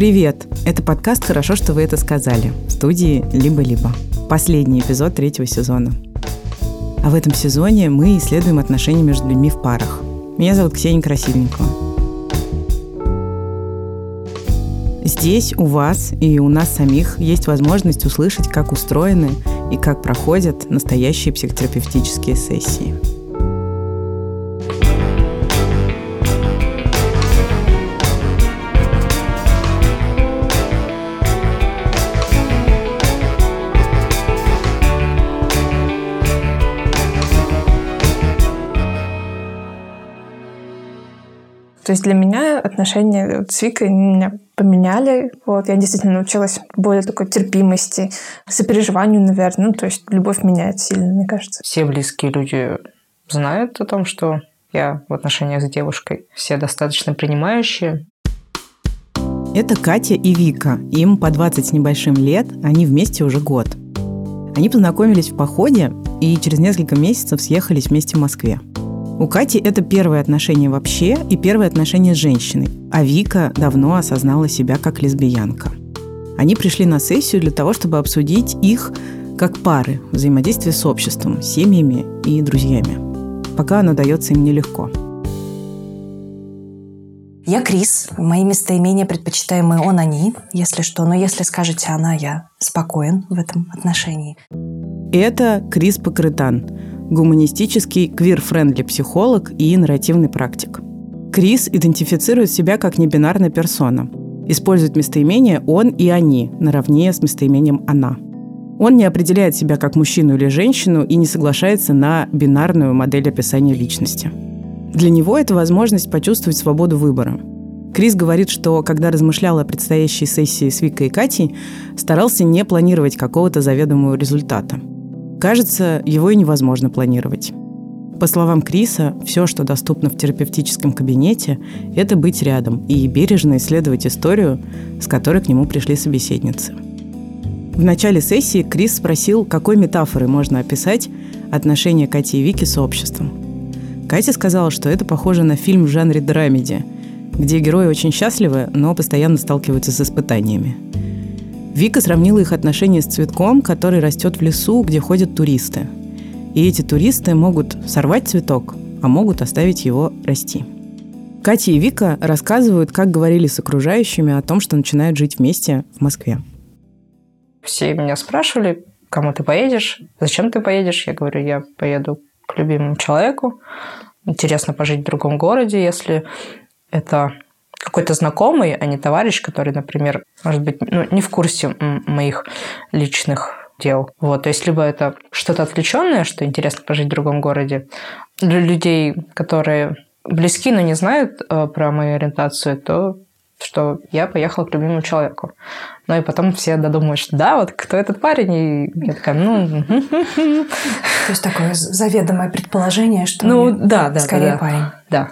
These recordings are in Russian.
Привет! Это подкаст «Хорошо, что вы это сказали» в студии «Либо-либо». Последний эпизод третьего сезона. А в этом сезоне мы исследуем отношения между людьми в парах. Меня зовут Ксения Красильникова. Здесь у вас и у нас самих есть возможность услышать, как устроены и как проходят настоящие психотерапевтические сессии – То есть для меня отношения с Викой меня поменяли. Вот, я действительно научилась более такой терпимости, сопереживанию, наверное. Ну, то есть любовь меняет сильно, мне кажется. Все близкие люди знают о том, что я в отношениях с девушкой. Все достаточно принимающие. Это Катя и Вика. Им по 20 с небольшим лет, они вместе уже год. Они познакомились в походе и через несколько месяцев съехались вместе в Москве. У Кати это первое отношение вообще и первое отношение с женщиной, а Вика давно осознала себя как лесбиянка. Они пришли на сессию для того, чтобы обсудить их как пары, взаимодействие с обществом, семьями и друзьями. Пока оно дается им нелегко. Я Крис. Мои местоимения предпочитаемые он, они, если что. Но если скажете она, я спокоен в этом отношении. Это Крис Покрытан, гуманистический квир-френдли психолог и нарративный практик. Крис идентифицирует себя как небинарная персона. Использует местоимение «он» и «они» наравне с местоимением «она». Он не определяет себя как мужчину или женщину и не соглашается на бинарную модель описания личности. Для него это возможность почувствовать свободу выбора. Крис говорит, что когда размышлял о предстоящей сессии с Викой и Катей, старался не планировать какого-то заведомого результата – Кажется, его и невозможно планировать. По словам Криса, все, что доступно в терапевтическом кабинете, это быть рядом и бережно исследовать историю, с которой к нему пришли собеседницы. В начале сессии Крис спросил, какой метафорой можно описать отношения Кати и Вики с обществом. Катя сказала, что это похоже на фильм в жанре драмеди, где герои очень счастливы, но постоянно сталкиваются с испытаниями – Вика сравнила их отношения с цветком, который растет в лесу, где ходят туристы. И эти туристы могут сорвать цветок, а могут оставить его расти. Катя и Вика рассказывают, как говорили с окружающими о том, что начинают жить вместе в Москве. Все меня спрашивали, кому ты поедешь, зачем ты поедешь. Я говорю, я поеду к любимому человеку. Интересно пожить в другом городе, если это какой-то знакомый, а не товарищ, который, например, может быть, ну, не в курсе моих личных дел. Вот, то есть либо это что-то отвлеченное, что интересно пожить в другом городе. Для людей, которые близки, но не знают э, про мою ориентацию, то что я поехала к любимому человеку. Ну и потом все додумают, что да, вот кто этот парень, и я такая, ну... То есть такое заведомое предположение, что ну, да, да, скорее да, парень. Да.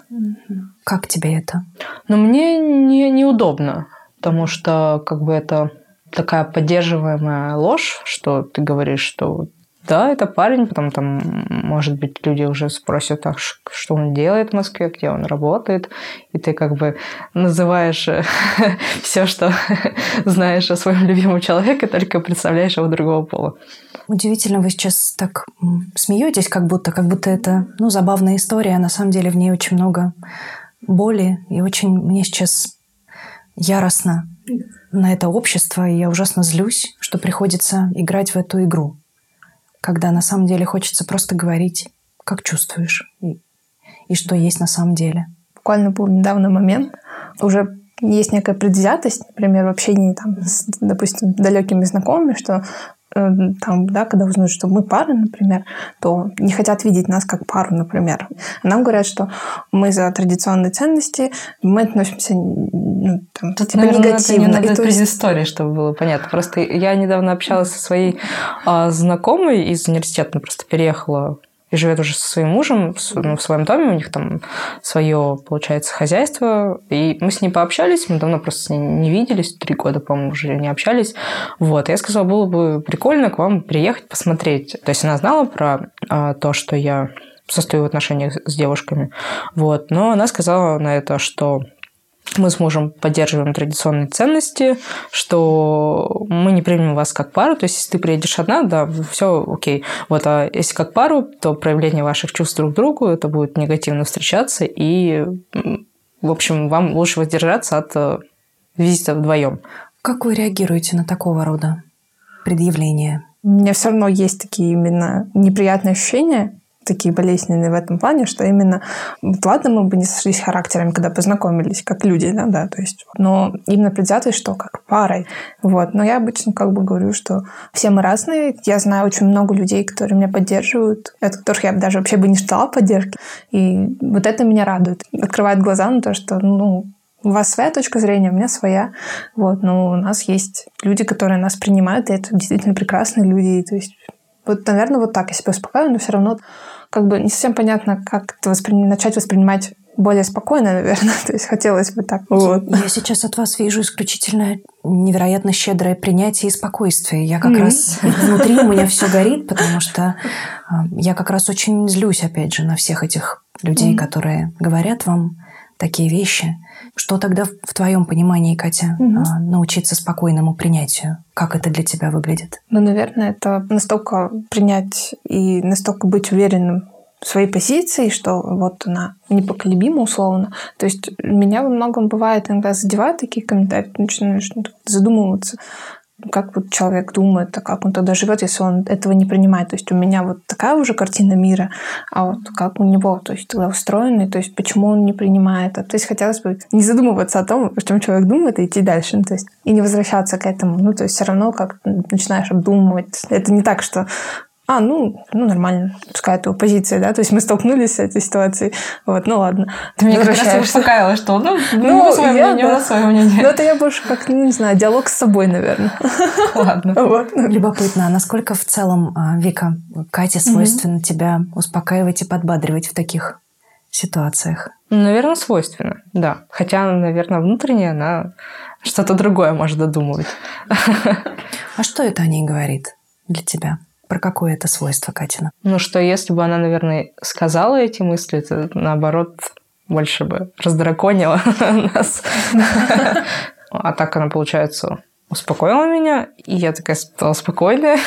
Как тебе это? Ну, мне не, неудобно, потому что как бы это такая поддерживаемая ложь, что ты говоришь, что да, это парень, потом там, может быть, люди уже спросят, а что он делает в Москве, где он работает, и ты как бы называешь все, что знаешь о своем любимом человеке, только представляешь его другого пола. Удивительно, вы сейчас так смеетесь, как будто, как будто это, ну, забавная история, а на самом деле в ней очень много боли, и очень мне сейчас яростно на это общество, и я ужасно злюсь, что приходится играть в эту игру когда на самом деле хочется просто говорить, как чувствуешь и, и что есть на самом деле. Буквально был недавно момент, уже есть некая предвзятость, например, в общении там, с, допустим, далекими знакомыми, что там, да, когда узнают, что мы пара, например, то не хотят видеть нас как пару, например. Нам говорят, что мы за традиционные ценности, мы относимся ну, там, Тут, типа, наверное, негативно. Надо, не надо предыстории, есть... чтобы было понятно. Просто я недавно общалась со своей а, знакомой из университета, она просто переехала и живет уже со своим мужем ну, в своем доме, у них там свое, получается, хозяйство. И мы с ней пообщались, мы давно просто с ней не виделись, три года, по-моему, уже не общались. Вот, и я сказала, было бы прикольно к вам приехать посмотреть. То есть она знала про а, то, что я состою в отношениях с девушками. Вот, но она сказала на это, что мы с мужем поддерживаем традиционные ценности, что мы не примем вас как пару. То есть, если ты приедешь одна, да, все окей. Вот, а если как пару, то проявление ваших чувств друг к другу, это будет негативно встречаться, и, в общем, вам лучше воздержаться от э, визита вдвоем. Как вы реагируете на такого рода предъявления? У меня все равно есть такие именно неприятные ощущения, такие болезненные в этом плане, что именно, вот ладно, мы бы не сошлись характерами, когда познакомились, как люди, да, да, то есть, но именно предвзятый, что как парой, вот. Но я обычно как бы говорю, что все мы разные, я знаю очень много людей, которые меня поддерживают, от которых я даже вообще бы не ждала поддержки, и вот это меня радует, открывает глаза на то, что, ну, у вас своя точка зрения, у меня своя. Вот, но у нас есть люди, которые нас принимают, и это действительно прекрасные люди. То есть, вот, наверное, вот так я себя успокаиваю, но все равно как бы не совсем понятно, как это воспри... начать воспринимать более спокойно, наверное. То есть хотелось бы так. Вот. Я сейчас от вас вижу исключительно невероятно щедрое принятие и спокойствие. Я как mm-hmm. раз внутри у меня все горит, потому что а, я как раз очень злюсь, опять же, на всех этих людей, mm-hmm. которые говорят вам такие вещи. Что тогда в твоем понимании, Катя, угу. научиться спокойному принятию? Как это для тебя выглядит? Ну, наверное, это настолько принять и настолько быть уверенным в своей позиции, что вот она непоколебима условно. То есть меня во многом бывает иногда задевают такие комментарии, начинаешь задумываться, как вот человек думает, а как он тогда живет, если он этого не принимает. То есть у меня вот такая уже картина мира, а вот как у него, то есть тогда устроенный, то есть почему он не принимает. А, то есть хотелось бы не задумываться о том, о чем человек думает, и идти дальше. Ну, то есть и не возвращаться к этому. Ну, то есть все равно как начинаешь обдумывать. Это не так, что а, ну, ну нормально, пускай это позиция, да, то есть мы столкнулись с этой ситуацией, вот, ну ладно. Ты меня как раз успокаивала, что ну, ну свое я, мнение, да. свое мнение. Ну, это я больше как, ну, не знаю, диалог с собой, наверное. Ладно. Вот. Любопытно, а насколько в целом, а, Вика, Кате свойственно mm-hmm. тебя успокаивать и подбадривать в таких ситуациях? Наверное, свойственно, да. Хотя, наверное, внутренне она что-то другое может додумывать. А что это о ней говорит для тебя? Про какое это свойство Катина? Ну, что если бы она, наверное, сказала эти мысли, то наоборот больше бы раздраконила нас. А так она, получается, успокоила меня, и я такая стала спокойная.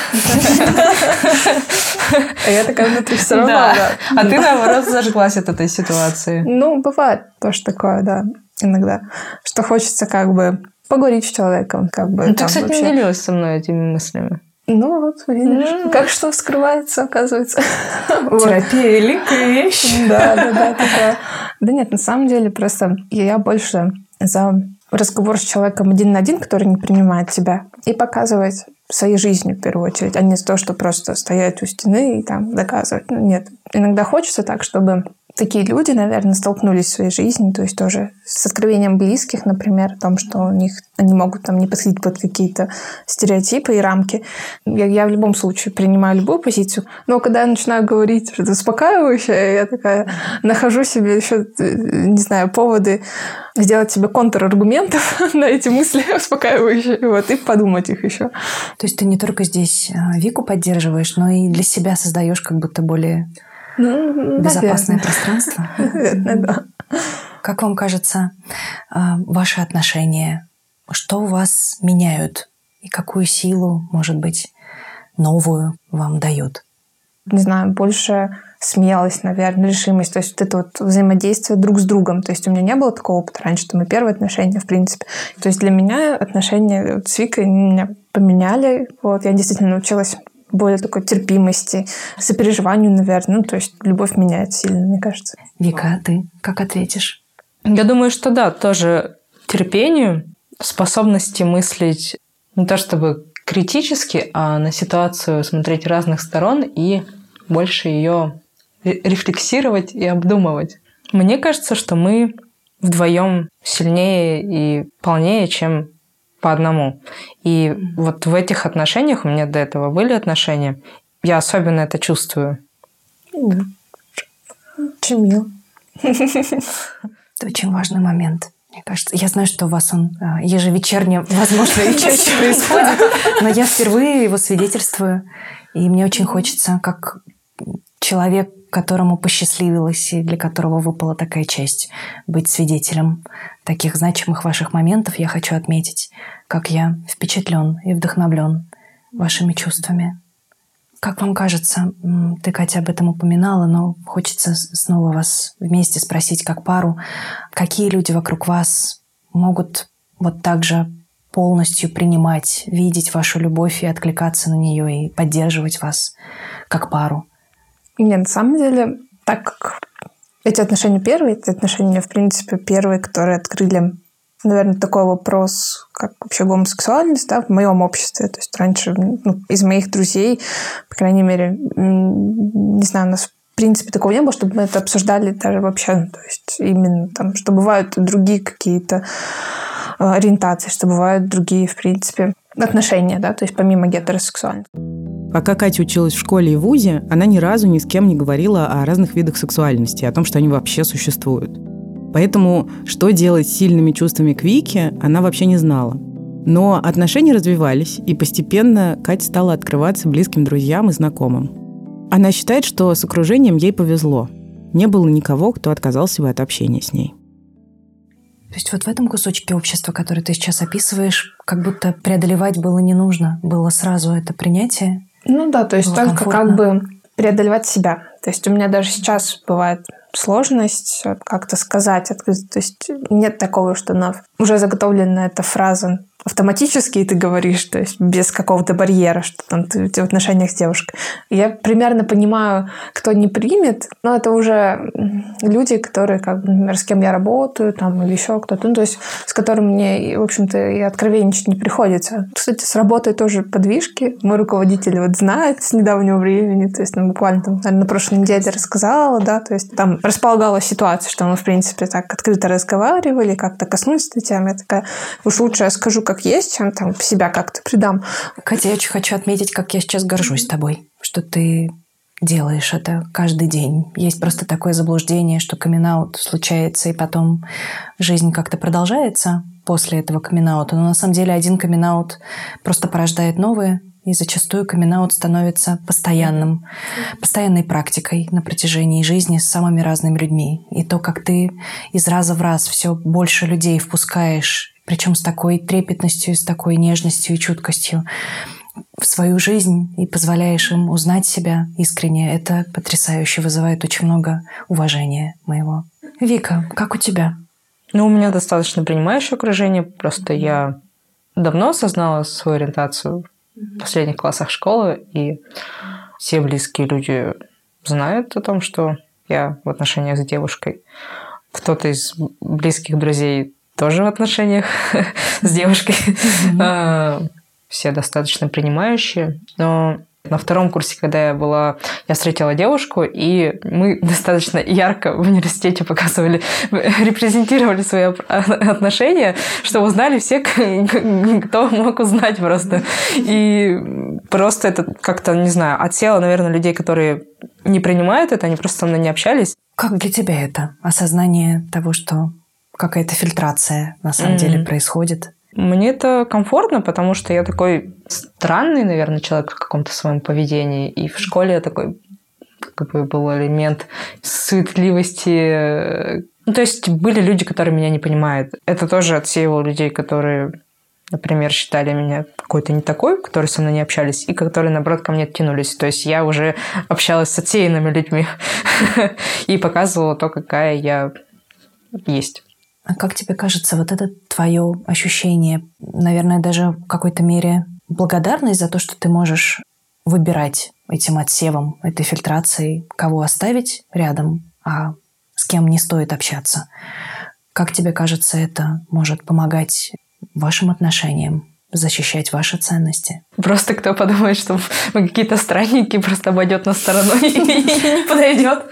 А я такая внутри все равно, да. А ты, наоборот, зажглась от этой ситуации. Ну, бывает тоже такое, да, иногда. Что хочется как бы поговорить с человеком. Как бы, ну, ты, кстати, не делилась со мной этими мыслями. Ну вот, видишь, mm. как что скрывается, оказывается. Терапия – великая вещь. Да, да, да, такая. Да нет, на самом деле просто я больше за разговор с человеком один на один, который не принимает тебя, и показывать своей жизнью в первую очередь, а не то, что просто стоять у стены и там доказывать. Ну, нет. Иногда хочется так, чтобы такие люди, наверное, столкнулись в своей жизни, то есть тоже с откровением близких, например, о том, что у них они могут там не подходить под какие-то стереотипы и рамки. Я, я в любом случае принимаю любую позицию, но когда я начинаю говорить что-то успокаивающее, я такая нахожу себе еще, не знаю, поводы сделать себе контраргументов на эти мысли успокаивающие, вот, и подумать их еще. То есть ты не только здесь а, Вику поддерживаешь, но и для себя создаешь как будто более ну, Безопасное наверное. пространство? Наверное, да. Как вам кажется, а, ваши отношения, что у вас меняют и какую силу, может быть, новую вам дают? Не знаю, больше смелость, наверное, решимость. То есть вот это вот взаимодействие друг с другом. То есть у меня не было такого опыта раньше, что мы первые отношения, в принципе. То есть для меня отношения с Викой меня поменяли. Вот я действительно научилась более такой терпимости, сопереживанию, наверное. Ну, то есть любовь меняет сильно, мне кажется. Вика, а ты как ответишь? Я думаю, что да, тоже терпению, способности мыслить не то чтобы критически, а на ситуацию смотреть разных сторон и больше ее рефлексировать и обдумывать. Мне кажется, что мы вдвоем сильнее и полнее, чем по одному. И вот в этих отношениях, у меня до этого были отношения, я особенно это чувствую. Очень мило. Это очень важный момент. Мне кажется, я знаю, что у вас он а, ежевечерне, возможно, и чаще происходит, но я впервые его свидетельствую, и мне очень хочется, как человек, которому посчастливилось и для которого выпала такая честь быть свидетелем таких значимых ваших моментов, я хочу отметить, как я впечатлен и вдохновлен вашими чувствами. Как вам кажется, ты, Катя, об этом упоминала, но хочется снова вас вместе спросить как пару, какие люди вокруг вас могут вот так же полностью принимать, видеть вашу любовь и откликаться на нее и поддерживать вас как пару? Нет, на самом деле, так как эти отношения первые, эти отношения, в принципе, первые, которые открыли наверное, такой вопрос, как вообще гомосексуальность, да, в моем обществе. То есть раньше ну, из моих друзей, по крайней мере, не знаю, у нас в принципе такого не было, чтобы мы это обсуждали даже вообще. То есть именно там, что бывают другие какие-то э, ориентации, что бывают другие, в принципе, отношения, да, то есть помимо гетеросексуальных. Пока Катя училась в школе и вузе, она ни разу ни с кем не говорила о разных видах сексуальности, о том, что они вообще существуют. Поэтому что делать с сильными чувствами к Вике, она вообще не знала. Но отношения развивались, и постепенно Катя стала открываться близким друзьям и знакомым. Она считает, что с окружением ей повезло. Не было никого, кто отказался бы от общения с ней. То есть вот в этом кусочке общества, который ты сейчас описываешь, как будто преодолевать было не нужно, было сразу это принятие. Ну да, то есть только комфортно. как бы преодолевать себя. То есть у меня даже сейчас бывает сложность как-то сказать. То есть нет такого, что на уже заготовленная эта фраза автоматически ты говоришь, то есть без какого-то барьера, что там ты, ты в отношениях с девушкой. Я примерно понимаю, кто не примет, но это уже люди, которые, как, например, с кем я работаю, там, или еще кто-то, ну, то есть с которым мне, в общем-то, и откровенничать не приходится. Кстати, с работой тоже подвижки. Мой руководитель вот знает с недавнего времени, то есть, ну, буквально там, наверное, на прошлой неделе рассказала, да, то есть там располагалась ситуация, что мы, в принципе, так открыто разговаривали, как-то коснулись этой темы. Я такая, уж лучше я скажу, как есть, чем там себя как-то придам. Катя, я очень хочу отметить, как я сейчас горжусь тобой, что ты делаешь это каждый день. Есть просто такое заблуждение, что камин случается, и потом жизнь как-то продолжается после этого камин Но на самом деле один камин просто порождает новые, и зачастую камин становится постоянным, постоянной практикой на протяжении жизни с самыми разными людьми. И то, как ты из раза в раз все больше людей впускаешь причем с такой трепетностью, с такой нежностью и чуткостью в свою жизнь и позволяешь им узнать себя искренне, это потрясающе, вызывает очень много уважения моего. Вика, как у тебя? Ну, у меня достаточно принимающее окружение, просто я давно осознала свою ориентацию в последних классах школы, и все близкие люди знают о том, что я в отношениях с девушкой. Кто-то из близких друзей тоже в отношениях с девушкой. А, все достаточно принимающие. Но на втором курсе, когда я была, я встретила девушку, и мы достаточно ярко в университете показывали, репрезентировали свои отношения, что узнали все, кто мог узнать просто. И просто это как-то, не знаю, отсело, наверное, людей, которые не принимают это, они просто со мной не общались. Как для тебя это? Осознание того, что какая-то фильтрация на самом mm. деле происходит. Мне это комфортно, потому что я такой странный, наверное, человек в каком-то своем поведении. И в школе я такой как бы был элемент суетливости. Ну, то есть были люди, которые меня не понимают. Это тоже отсеивало людей, которые, например, считали меня какой-то не такой, которые со мной не общались, и которые, наоборот, ко мне тянулись. То есть я уже общалась с отсеянными людьми и показывала то, какая я есть. А как тебе кажется, вот это твое ощущение, наверное, даже в какой-то мере благодарность за то, что ты можешь выбирать этим отсевом, этой фильтрацией, кого оставить рядом, а с кем не стоит общаться. Как тебе кажется, это может помогать вашим отношениям, защищать ваши ценности? Просто кто подумает, что мы какие-то странники, просто обойдет нас стороной и не подойдет.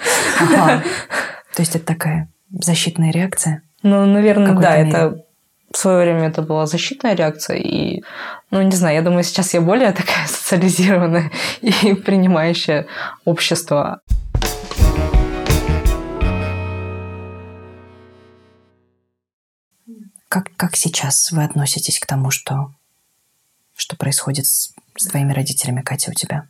То есть это такая защитная реакция? Ну, наверное, да, мере. это в свое время это была защитная реакция, и, ну, не знаю, я думаю, сейчас я более такая социализированная и принимающая общество. Как, как сейчас вы относитесь к тому, что, что происходит с, с твоими родителями, Катя, у тебя?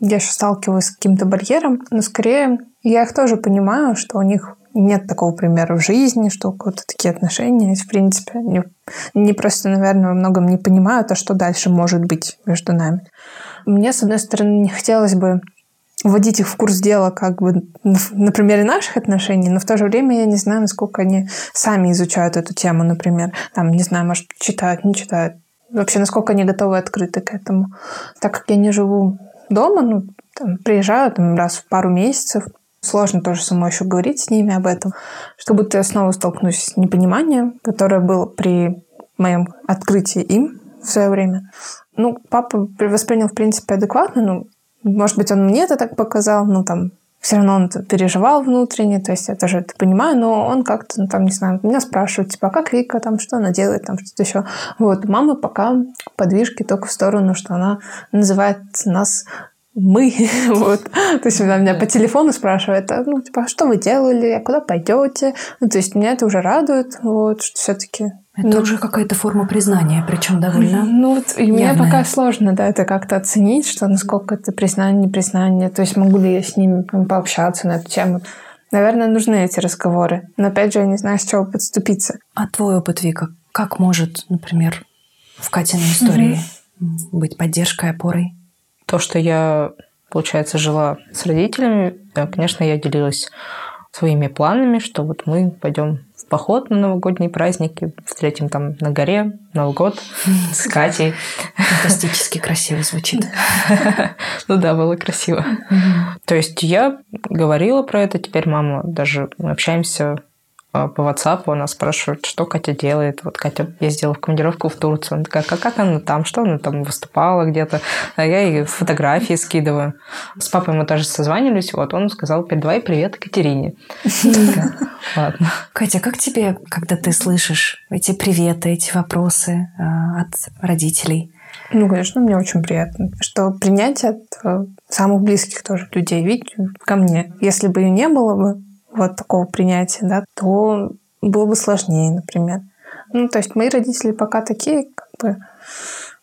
Я сейчас сталкиваюсь с каким-то барьером, но скорее Я их тоже понимаю, что у них нет такого примера в жизни, что кого-то такие отношения в принципе. Они, они просто, наверное, во многом не понимают, а что дальше может быть между нами. Мне, с одной стороны, не хотелось бы вводить их в курс дела как бы на примере наших отношений, но в то же время я не знаю, насколько они сами изучают эту тему, например. Там, не знаю, может, читают, не читают. Вообще, насколько они готовы открыты к этому. Так как я не живу дома, ну, там, приезжаю там, раз в пару месяцев, сложно тоже самой еще говорить с ними об этом, что будто я снова столкнусь с непониманием, которое было при моем открытии им в свое время. Ну, папа воспринял, в принципе, адекватно, ну, может быть, он мне это так показал, но там все равно он переживал внутренне, то есть я тоже это понимаю, но он как-то, ну, там, не знаю, меня спрашивает, типа, а как Вика, там, что она делает, там, что-то еще. Вот, мама пока подвижки только в сторону, что она называет нас мы, вот. То есть она меня по телефону спрашивает, а, ну, типа, а что вы делали, а куда пойдете? Ну, то есть меня это уже радует, вот, что все-таки это ну, уже какая-то форма признания, причем довольно. Ну вот и мне пока сложно, да, это как-то оценить, что насколько это признание, непризнание. То есть могу ли я с ними пообщаться на эту тему. Наверное, нужны эти разговоры. Но опять же, я не знаю, с чего подступиться. А твой опыт, Вика, как может, например, в Катиной истории быть поддержкой, опорой? То, что я, получается, жила с родителями, конечно, я делилась своими планами, что вот мы пойдем поход на новогодние праздники, встретим там на горе Новый год с Катей. Фантастически красиво звучит. Ну да, было красиво. То есть я говорила про это, теперь мама даже мы общаемся по WhatsApp она спрашивает, что Катя делает. Вот Катя ездила в командировку в Турцию. Она такая, как, как она там, что она там выступала где-то. А я ей фотографии скидываю. С папой мы тоже созванивались. Вот он сказал, передавай привет Катерине. Ладно. Катя, как тебе, когда ты слышишь эти приветы, эти вопросы а, от родителей? Ну, конечно, мне очень приятно, что принятие от э, самых близких тоже людей, ведь ко мне. Если бы ее не было бы, вот такого принятия, да, то было бы сложнее, например. Ну, то есть мои родители пока такие, как бы,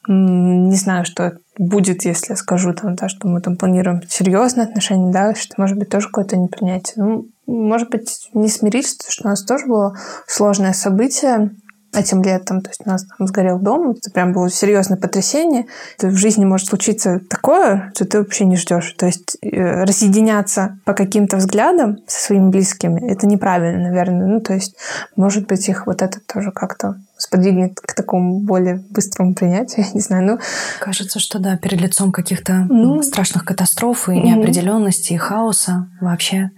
не знаю, что будет, если я скажу там, да, что мы там планируем серьезные отношения, да, что может быть тоже какое-то непринятие. Ну, может быть, не смириться, что у нас тоже было сложное событие, этим летом. То есть у нас там сгорел дом. Это прям было серьезное потрясение. Это в жизни может случиться такое, что ты вообще не ждешь. То есть э, разъединяться по каким-то взглядам со своими близкими, это неправильно, наверное. Ну, то есть, может быть, их вот это тоже как-то сподвигнет к такому более быстрому принятию, я не знаю. Ну, Кажется, что да, перед лицом каких-то ну, страшных катастроф и неопределенности, и хаоса вообще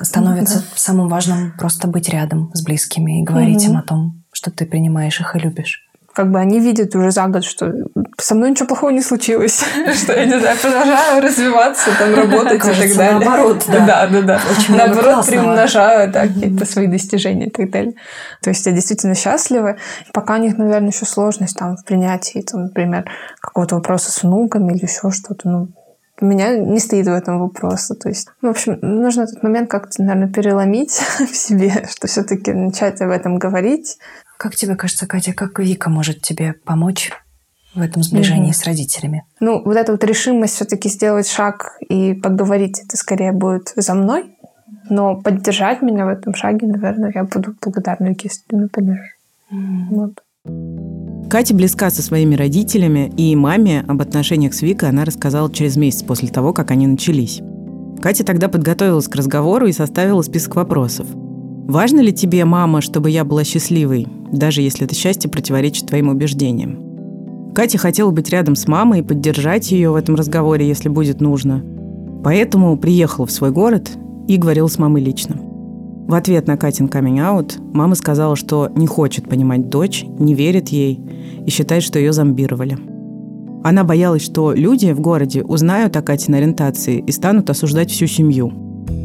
становится да. самым важным просто быть рядом с близкими и говорить им о том, что ты принимаешь их и любишь? Как бы они видят уже за год, что со мной ничего плохого не случилось, что я не знаю, продолжаю развиваться, там работать и так далее. Наоборот, да. Да, да, да. Наоборот, приумножаю какие-то свои достижения и так далее. То есть я действительно счастлива. Пока у них, наверное, еще сложность там в принятии, там, например, какого-то вопроса с внуками или еще что-то. Ну, у меня не стоит в этом вопроса. То есть, в общем, нужно этот момент как-то, наверное, переломить в себе, что все-таки начать об этом говорить, как тебе кажется, Катя, как Вика может тебе помочь в этом сближении mm-hmm. с родителями? Ну, вот эта вот решимость все-таки сделать шаг и поговорить, это скорее будет за мной. Но поддержать меня в этом шаге, наверное, я буду благодарна, если ты меня поддержишь. Mm-hmm. Вот. Катя близка со своими родителями, и маме об отношениях с Викой она рассказала через месяц после того, как они начались. Катя тогда подготовилась к разговору и составила список вопросов – Важно ли тебе, мама, чтобы я была счастливой, даже если это счастье противоречит твоим убеждениям? Катя хотела быть рядом с мамой и поддержать ее в этом разговоре, если будет нужно. Поэтому приехала в свой город и говорила с мамой лично. В ответ на Катин каминг-аут мама сказала, что не хочет понимать дочь, не верит ей и считает, что ее зомбировали. Она боялась, что люди в городе узнают о Катиной ориентации и станут осуждать всю семью –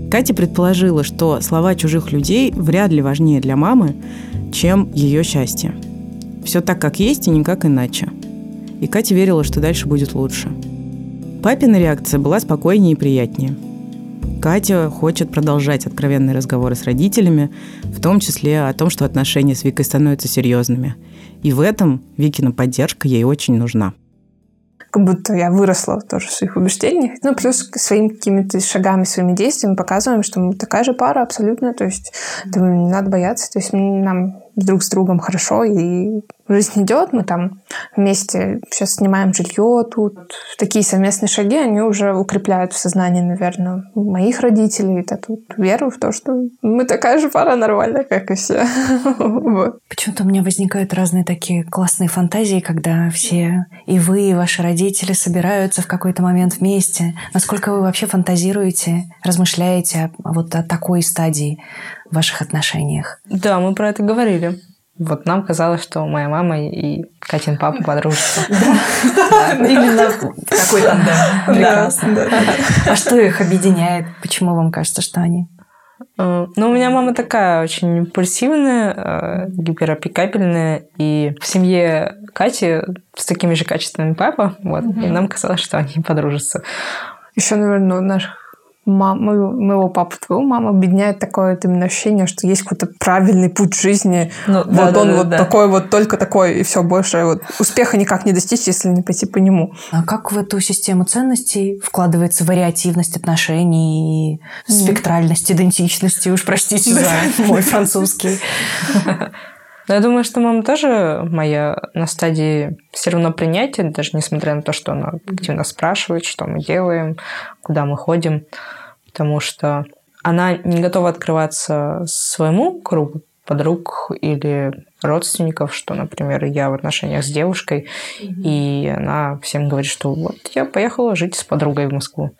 Катя предположила, что слова чужих людей вряд ли важнее для мамы, чем ее счастье. Все так, как есть, и никак иначе. И Катя верила, что дальше будет лучше. Папина реакция была спокойнее и приятнее. Катя хочет продолжать откровенные разговоры с родителями, в том числе о том, что отношения с Викой становятся серьезными. И в этом Викина поддержка ей очень нужна. Как будто я выросла тоже в своих убеждениях. Ну, плюс своими какими-то шагами, своими действиями показываем, что мы такая же пара абсолютно, то есть mm не надо бояться, то есть нам друг с другом хорошо, и жизнь идет, мы там вместе сейчас снимаем жилье тут. Такие совместные шаги, они уже укрепляют в сознании, наверное, моих родителей, эту веру в то, что мы такая же пара нормальная, как и все. Почему-то у меня возникают разные такие классные фантазии, когда все и вы, и ваши родители собираются в какой-то момент вместе. Насколько вы вообще фантазируете, размышляете вот о такой стадии в ваших отношениях? Да, мы про это говорили. Вот нам казалось, что моя мама и Катин папа подружатся. Именно такой тандем. Прекрасно. А что их объединяет? Почему вам кажется, что они? Э, ну, у меня мама такая очень импульсивная, э, гиперопекабельная, и в семье Кати с такими же качествами папа, вот, и нам казалось, что они подружатся. Еще, наверное, у наших маму, моего папу, твою маму объединяет такое вот именно ощущение, что есть какой-то правильный путь жизни. Ну, вот да, он да, вот да. такой вот, только такой, и все, больше вот успеха никак не достичь, если не пойти по нему. А как в эту систему ценностей вкладывается вариативность отношений и спектральность идентичности? Уж простите за мой французский. Но я думаю, что мама тоже моя на стадии все равно принятия, даже несмотря на то, что она активно спрашивает, что мы делаем, куда мы ходим, потому что она не готова открываться своему кругу подруг или родственников, что, например, я в отношениях с девушкой, mm-hmm. и она всем говорит, что вот я поехала жить с подругой в Москву.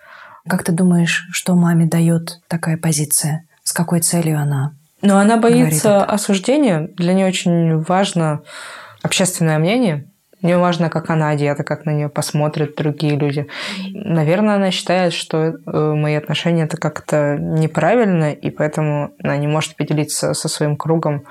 Как ты думаешь, что маме дает такая позиция? С какой целью она но она боится осуждения. Для нее очень важно общественное мнение. Мне важно, как она одета, как на нее посмотрят другие люди. Наверное, она считает, что э, мои отношения это как-то неправильно, и поэтому она не может поделиться со своим кругом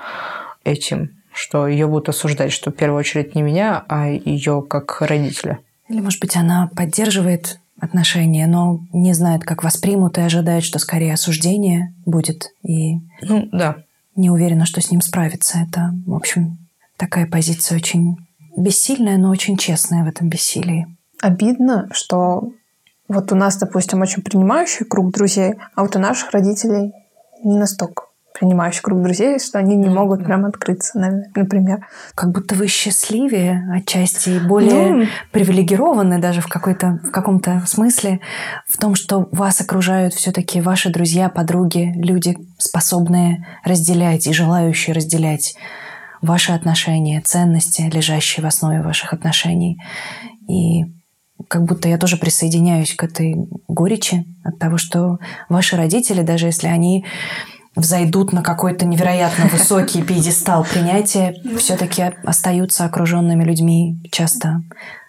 этим, что ее будут осуждать, что в первую очередь не меня, а ее как родителя. Или, может быть, она поддерживает отношения, но не знает, как воспримут, и ожидает, что скорее осуждение будет. И ну, да. не уверена, что с ним справится. Это, в общем, такая позиция очень бессильная, но очень честная в этом бессилии. Обидно, что вот у нас, допустим, очень принимающий круг друзей, а вот у наших родителей не настолько принимающий круг друзей, что они не могут прям открыться, например. Как будто вы счастливее отчасти и более ну, привилегированы даже в, какой-то, в каком-то смысле в том, что вас окружают все-таки ваши друзья, подруги, люди, способные разделять и желающие разделять ваши отношения, ценности, лежащие в основе ваших отношений. И как будто я тоже присоединяюсь к этой горечи от того, что ваши родители, даже если они взойдут на какой-то невероятно высокий пьедестал принятия, все-таки остаются окруженными людьми, часто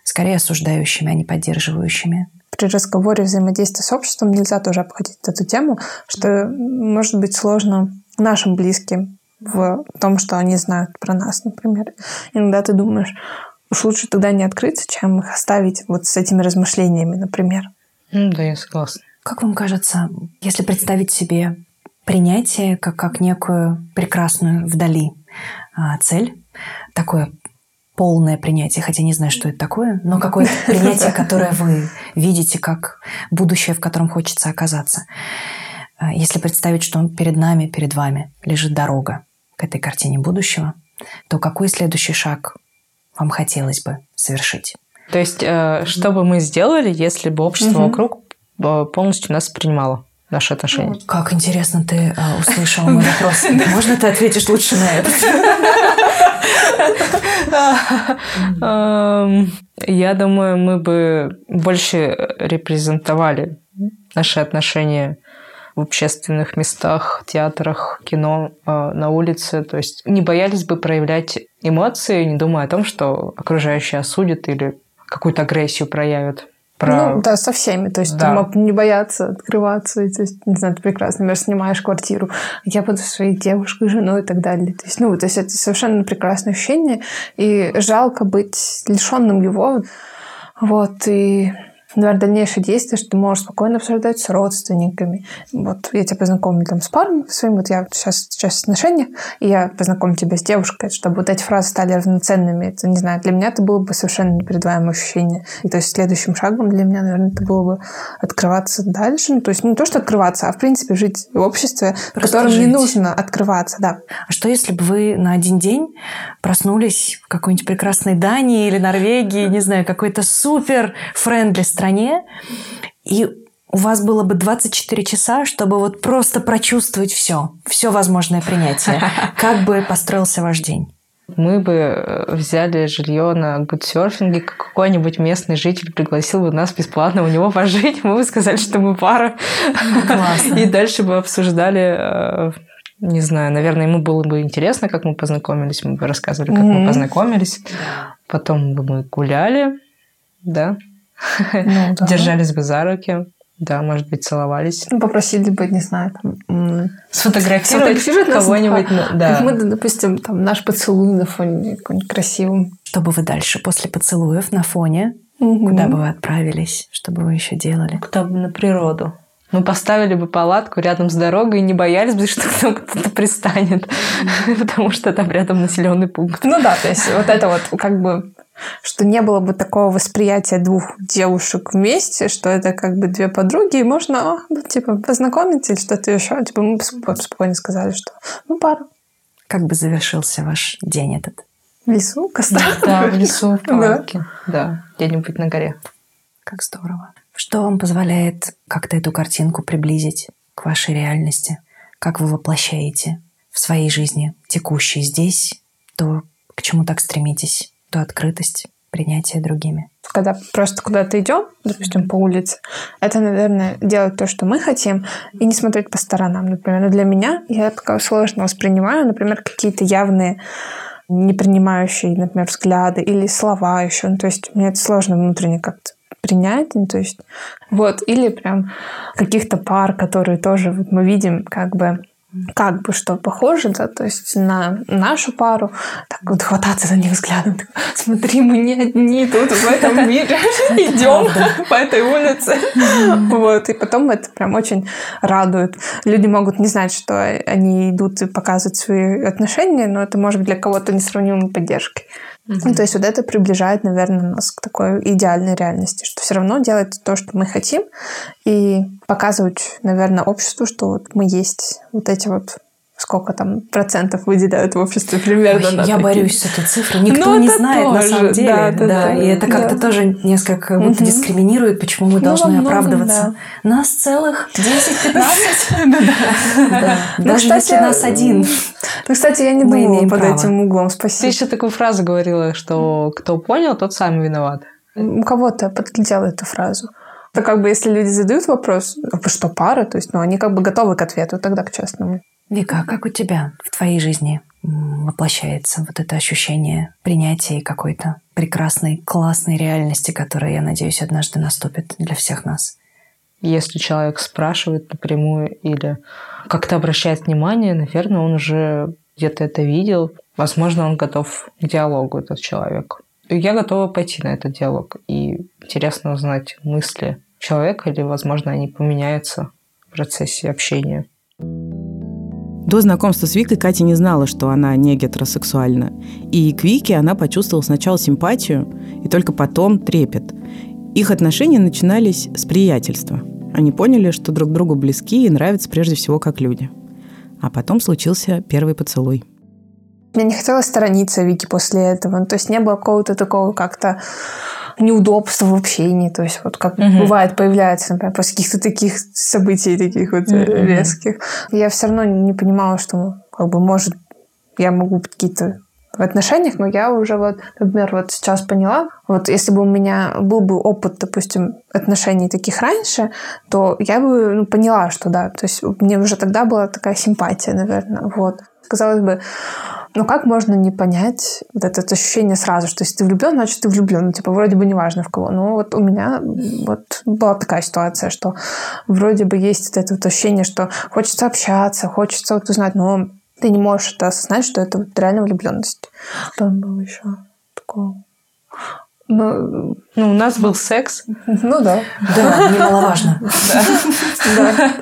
скорее осуждающими, а не поддерживающими. При разговоре взаимодействия с обществом нельзя тоже обходить эту тему, что может быть сложно нашим близким в том, что они знают про нас, например. Иногда ты думаешь, уж лучше тогда не открыться, чем их оставить вот с этими размышлениями, например. Ну, да, я согласна. Как вам кажется, если представить себе принятие как, как некую прекрасную вдали а, цель, такое полное принятие, хотя не знаю, что это такое, но какое-то принятие, которое вы видите как будущее, в котором хочется оказаться. А, если представить, что перед нами, перед вами лежит дорога к этой картине будущего, то какой следующий шаг вам хотелось бы совершить? То есть, э, что бы мы сделали, если бы общество вокруг э, полностью нас принимало? наши отношения. Как интересно ты а, услышал мой вопрос. Можно ты ответишь лучше на это? Эм, я думаю, мы бы больше репрезентовали наши отношения в общественных местах, театрах, кино, э, на улице. То есть не боялись бы проявлять эмоции, не думая о том, что окружающие осудят или какую-то агрессию проявят про... Ну, да, со всеми. То есть да. ты мог не бояться открываться. То есть, не знаю, ты прекрасно, например, снимаешь квартиру, я буду своей девушкой, женой и так далее. То есть, ну, то есть это совершенно прекрасное ощущение. И жалко быть лишенным его. Вот, и наверное, дальнейшие действия, что ты можешь спокойно обсуждать с родственниками. Вот я тебя познакомлю там с парнем своим, вот я сейчас, сейчас в отношениях, и я познакомлю тебя с девушкой, чтобы вот эти фразы стали равноценными. Это, не знаю, для меня это было бы совершенно непередаваемое ощущение. И то есть следующим шагом для меня, наверное, это было бы открываться дальше. Ну, то есть не то, что открываться, а в принципе жить в обществе, Просто в котором жить. не нужно открываться, да. А что если бы вы на один день проснулись в какой-нибудь прекрасной Дании или Норвегии, не знаю, какой-то супер френдли стране, и у вас было бы 24 часа, чтобы вот просто прочувствовать все, все возможное принятие. Как бы построился ваш день? Мы бы э, взяли жилье на гудсерфинге, какой-нибудь местный житель пригласил бы нас бесплатно у него пожить, мы бы сказали, что мы пара. Классно. И дальше бы обсуждали э, не знаю, наверное, ему было бы интересно, как мы познакомились, мы бы рассказывали, как mm-hmm. мы познакомились. Потом бы мы гуляли, да, ну, да. держались бы за руки. Да, может быть, целовались. Ну, попросили бы, не знаю, там... Сфотографировать, сфотографировать кого-нибудь. Ну, да. Как мы, допустим, там, наш поцелуй на фоне какой-нибудь красивым. Что бы вы дальше после поцелуев на фоне? Угу. Куда бы вы отправились? Что бы вы еще делали? Куда бы на природу. Мы поставили бы палатку рядом с дорогой и не боялись бы, что кто-то пристанет, потому что там рядом населенный пункт. Ну да, то есть вот это вот как бы что не было бы такого восприятия двух девушек вместе, что это как бы две подруги, и можно, ну, типа, познакомиться или что-то еще. Типа, мы спокойно сказали, что ну, пара. Как бы завершился ваш день этот? В лесу, костра. Да, в лесу, в палатке. Да, где-нибудь на горе. Как здорово. Что вам позволяет как-то эту картинку приблизить к вашей реальности? Как вы воплощаете в своей жизни текущей здесь то, к чему так стремитесь? То открытость, принятие другими. Когда просто куда-то идем, допустим, по улице, это, наверное, делать то, что мы хотим, и не смотреть по сторонам. Например, ну, для меня я пока сложно воспринимаю, например, какие-то явные не принимающие, например, взгляды или слова еще. Ну, то есть мне это сложно внутренне как-то принять, ну, то есть вот, или прям каких-то пар, которые тоже вот мы видим как бы как бы что похоже, да, то есть на нашу пару, так вот хвататься за них взглядом, так, смотри, мы не одни тут в этом мире идем по этой улице, вот, и потом это прям очень радует. Люди могут не знать, что они идут и показывают свои отношения, но это может быть для кого-то несравнимой поддержкой. Ну, то есть вот это приближает, наверное, нас к такой идеальной реальности, что все равно делать то, что мы хотим, и показывать, наверное, обществу, что вот мы есть вот эти вот сколько там процентов выделяют в обществе примерно. Ой, я такие. борюсь с этой цифрой. Никто ну, не знает тоже. на самом деле. Да, да, да, и это как-то да. тоже несколько как будто угу. дискриминирует, почему мы ну, должны многом, оправдываться. Да. Нас целых 10-15. Ну, Даже если нас один. Ну, кстати, я не думала под этим углом. Спасибо. Ты еще такую фразу говорила, что кто понял, тот сам виноват. У кого-то подглядела эту фразу. То как бы если люди задают вопрос, «А что пара, то есть, ну, они как бы готовы к ответу тогда к честному. Вика, а как у тебя в твоей жизни воплощается вот это ощущение принятия какой-то прекрасной, классной реальности, которая, я надеюсь, однажды наступит для всех нас? Если человек спрашивает напрямую или как-то обращает внимание, наверное, он уже где-то это видел. Возможно, он готов к диалогу, этот человек. Я готова пойти на этот диалог. И интересно узнать мысли человека, или, возможно, они поменяются в процессе общения. До знакомства с Викой Катя не знала, что она не гетеросексуальна. И к Вике она почувствовала сначала симпатию, и только потом трепет. Их отношения начинались с приятельства. Они поняли, что друг другу близки и нравятся прежде всего как люди. А потом случился первый поцелуй. Мне не хотелось сторониться Вики после этого. То есть не было какого-то такого как-то неудобства в общении. То есть вот как угу. бывает появляется, например, после каких-то таких событий, таких вот угу. резких. Я все равно не понимала, что как бы может я могу какие-то в отношениях, но я уже вот, например, вот сейчас поняла, вот если бы у меня был бы опыт, допустим, отношений таких раньше, то я бы ну, поняла, что да, то есть мне уже тогда была такая симпатия, наверное, вот. Казалось бы, ну как можно не понять вот это, это ощущение сразу, что если ты влюблен, значит ты влюблен. Ну, типа, вроде бы неважно в кого. Но вот у меня вот была такая ситуация, что вроде бы есть вот это вот ощущение, что хочется общаться, хочется вот узнать, но ты не можешь это осознать, что это вот реально влюбленность. Что там было еще такого? Ну, Ну, у нас был секс. ну да. Да, немаловажно. Да.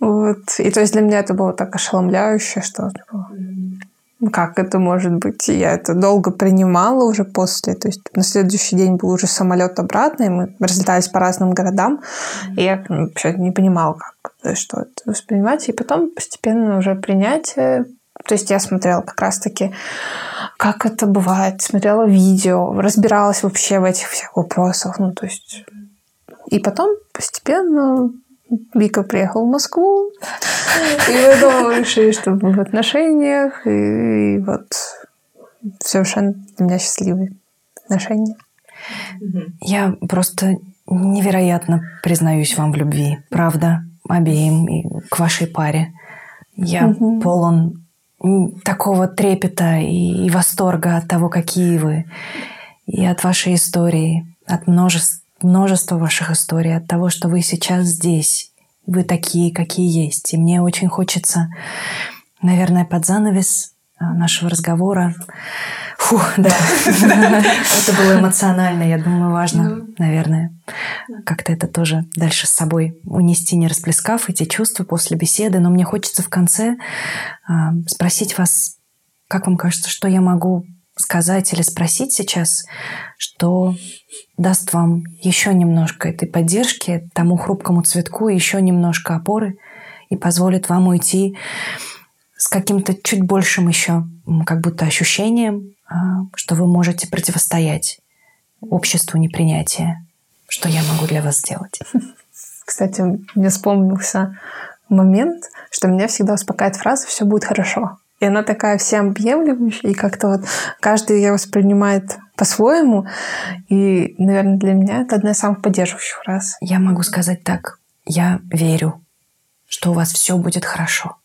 Вот. И то есть для меня это было так ошеломляюще, что типа, как это может быть? Я это долго принимала уже после. То есть на следующий день был уже самолет обратно, и мы разлетались по разным городам. И я вообще не понимала, как, что это воспринимать. И потом постепенно уже принятие. То есть я смотрела как раз-таки, как это бывает, смотрела видео, разбиралась вообще в этих всех вопросах. Ну, то есть... И потом постепенно Вика приехал в Москву, и мы дома решили, что мы в отношениях, и, и вот совершенно для меня счастливые отношения. Я просто невероятно признаюсь вам в любви. Правда. Обеим и к вашей паре. Я Мгм. полон такого трепета и, и восторга от того, какие вы. И от вашей истории, от множества, множества ваших историй, от того, что вы сейчас здесь. Вы такие, какие есть. И мне очень хочется, наверное, под занавес а, нашего разговора Фу, да. Это было эмоционально, я думаю, важно, наверное. Как-то это тоже дальше с собой унести, не расплескав эти чувства после беседы. Но мне хочется в конце а, спросить вас, как вам кажется, что я могу сказать или спросить сейчас, что даст вам еще немножко этой поддержки, тому хрупкому цветку еще немножко опоры и позволит вам уйти с каким-то чуть большим еще как будто ощущением, а, что вы можете противостоять обществу непринятия. Что я могу для вас сделать? Кстати, мне вспомнился момент, что меня всегда успокаивает фраза «все будет хорошо». И она такая всеобъемлющая, и как-то вот каждый ее воспринимает по-своему. И, наверное, для меня это одна из самых поддерживающих фраз. Я могу сказать так. Я верю, что у вас все будет хорошо.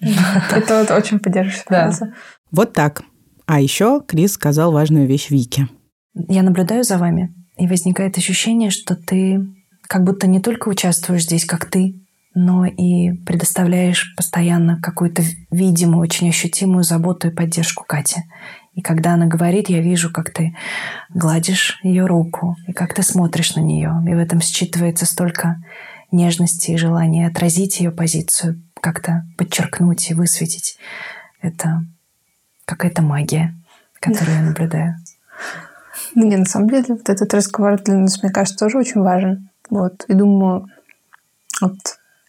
Это вот очень поддерживающая фраза. Вот так. А еще Крис сказал важную вещь Вике. Я наблюдаю за вами, и возникает ощущение, что ты как будто не только участвуешь здесь, как ты, но и предоставляешь постоянно какую-то видимую, очень ощутимую заботу и поддержку Кате. И когда она говорит, я вижу, как ты гладишь ее руку, и как ты смотришь на нее. И в этом считывается столько нежности и желания отразить ее позицию, как-то подчеркнуть и высветить. Это какая-то магия, которую я наблюдаю. Ну, не, на самом деле, вот этот разговор для нас, мне кажется, тоже очень важен. Вот. И думаю, вот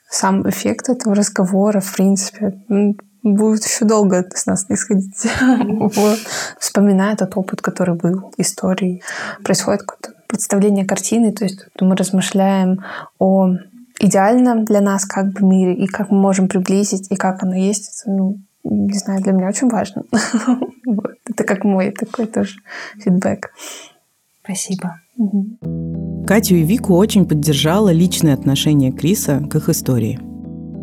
сам эффект этого разговора, в принципе, будет еще долго с нас исходить. Вот. Вспоминая этот опыт, который был, истории. Происходит какое-то представление картины, то есть мы размышляем о идеальном для нас как бы мире, и как мы можем приблизить, и как оно есть. Это, ну, не знаю, для меня очень важно. Это как мой такой тоже фидбэк. Спасибо. Катю и Вику очень поддержало личное отношение Криса к их истории.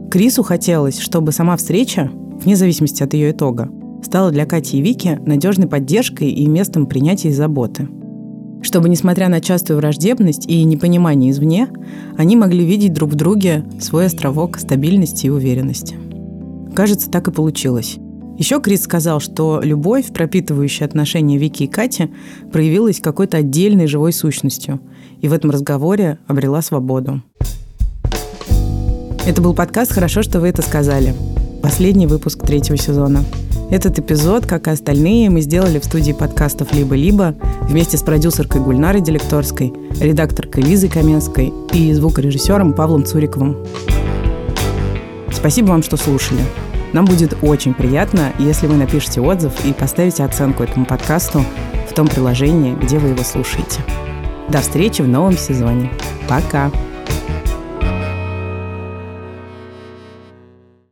Крису хотелось, чтобы сама встреча, вне зависимости от ее итога, стала для Кати и Вики надежной поддержкой и местом принятия и заботы. Чтобы, несмотря на частую враждебность и непонимание извне, они могли видеть друг в друге свой островок стабильности и уверенности. Кажется, так и получилось. Еще Крис сказал, что любовь, пропитывающая отношения Вики и Кати, проявилась какой-то отдельной живой сущностью, и в этом разговоре обрела свободу. Это был подкаст «Хорошо, что вы это сказали». Последний выпуск третьего сезона. Этот эпизод, как и остальные, мы сделали в студии подкастов «Либо-либо» вместе с продюсеркой Гульнарой Делекторской, редакторкой Лизой Каменской и звукорежиссером Павлом Цуриковым. Спасибо вам, что слушали. Нам будет очень приятно, если вы напишите отзыв и поставите оценку этому подкасту в том приложении, где вы его слушаете. До встречи в новом сезоне. Пока!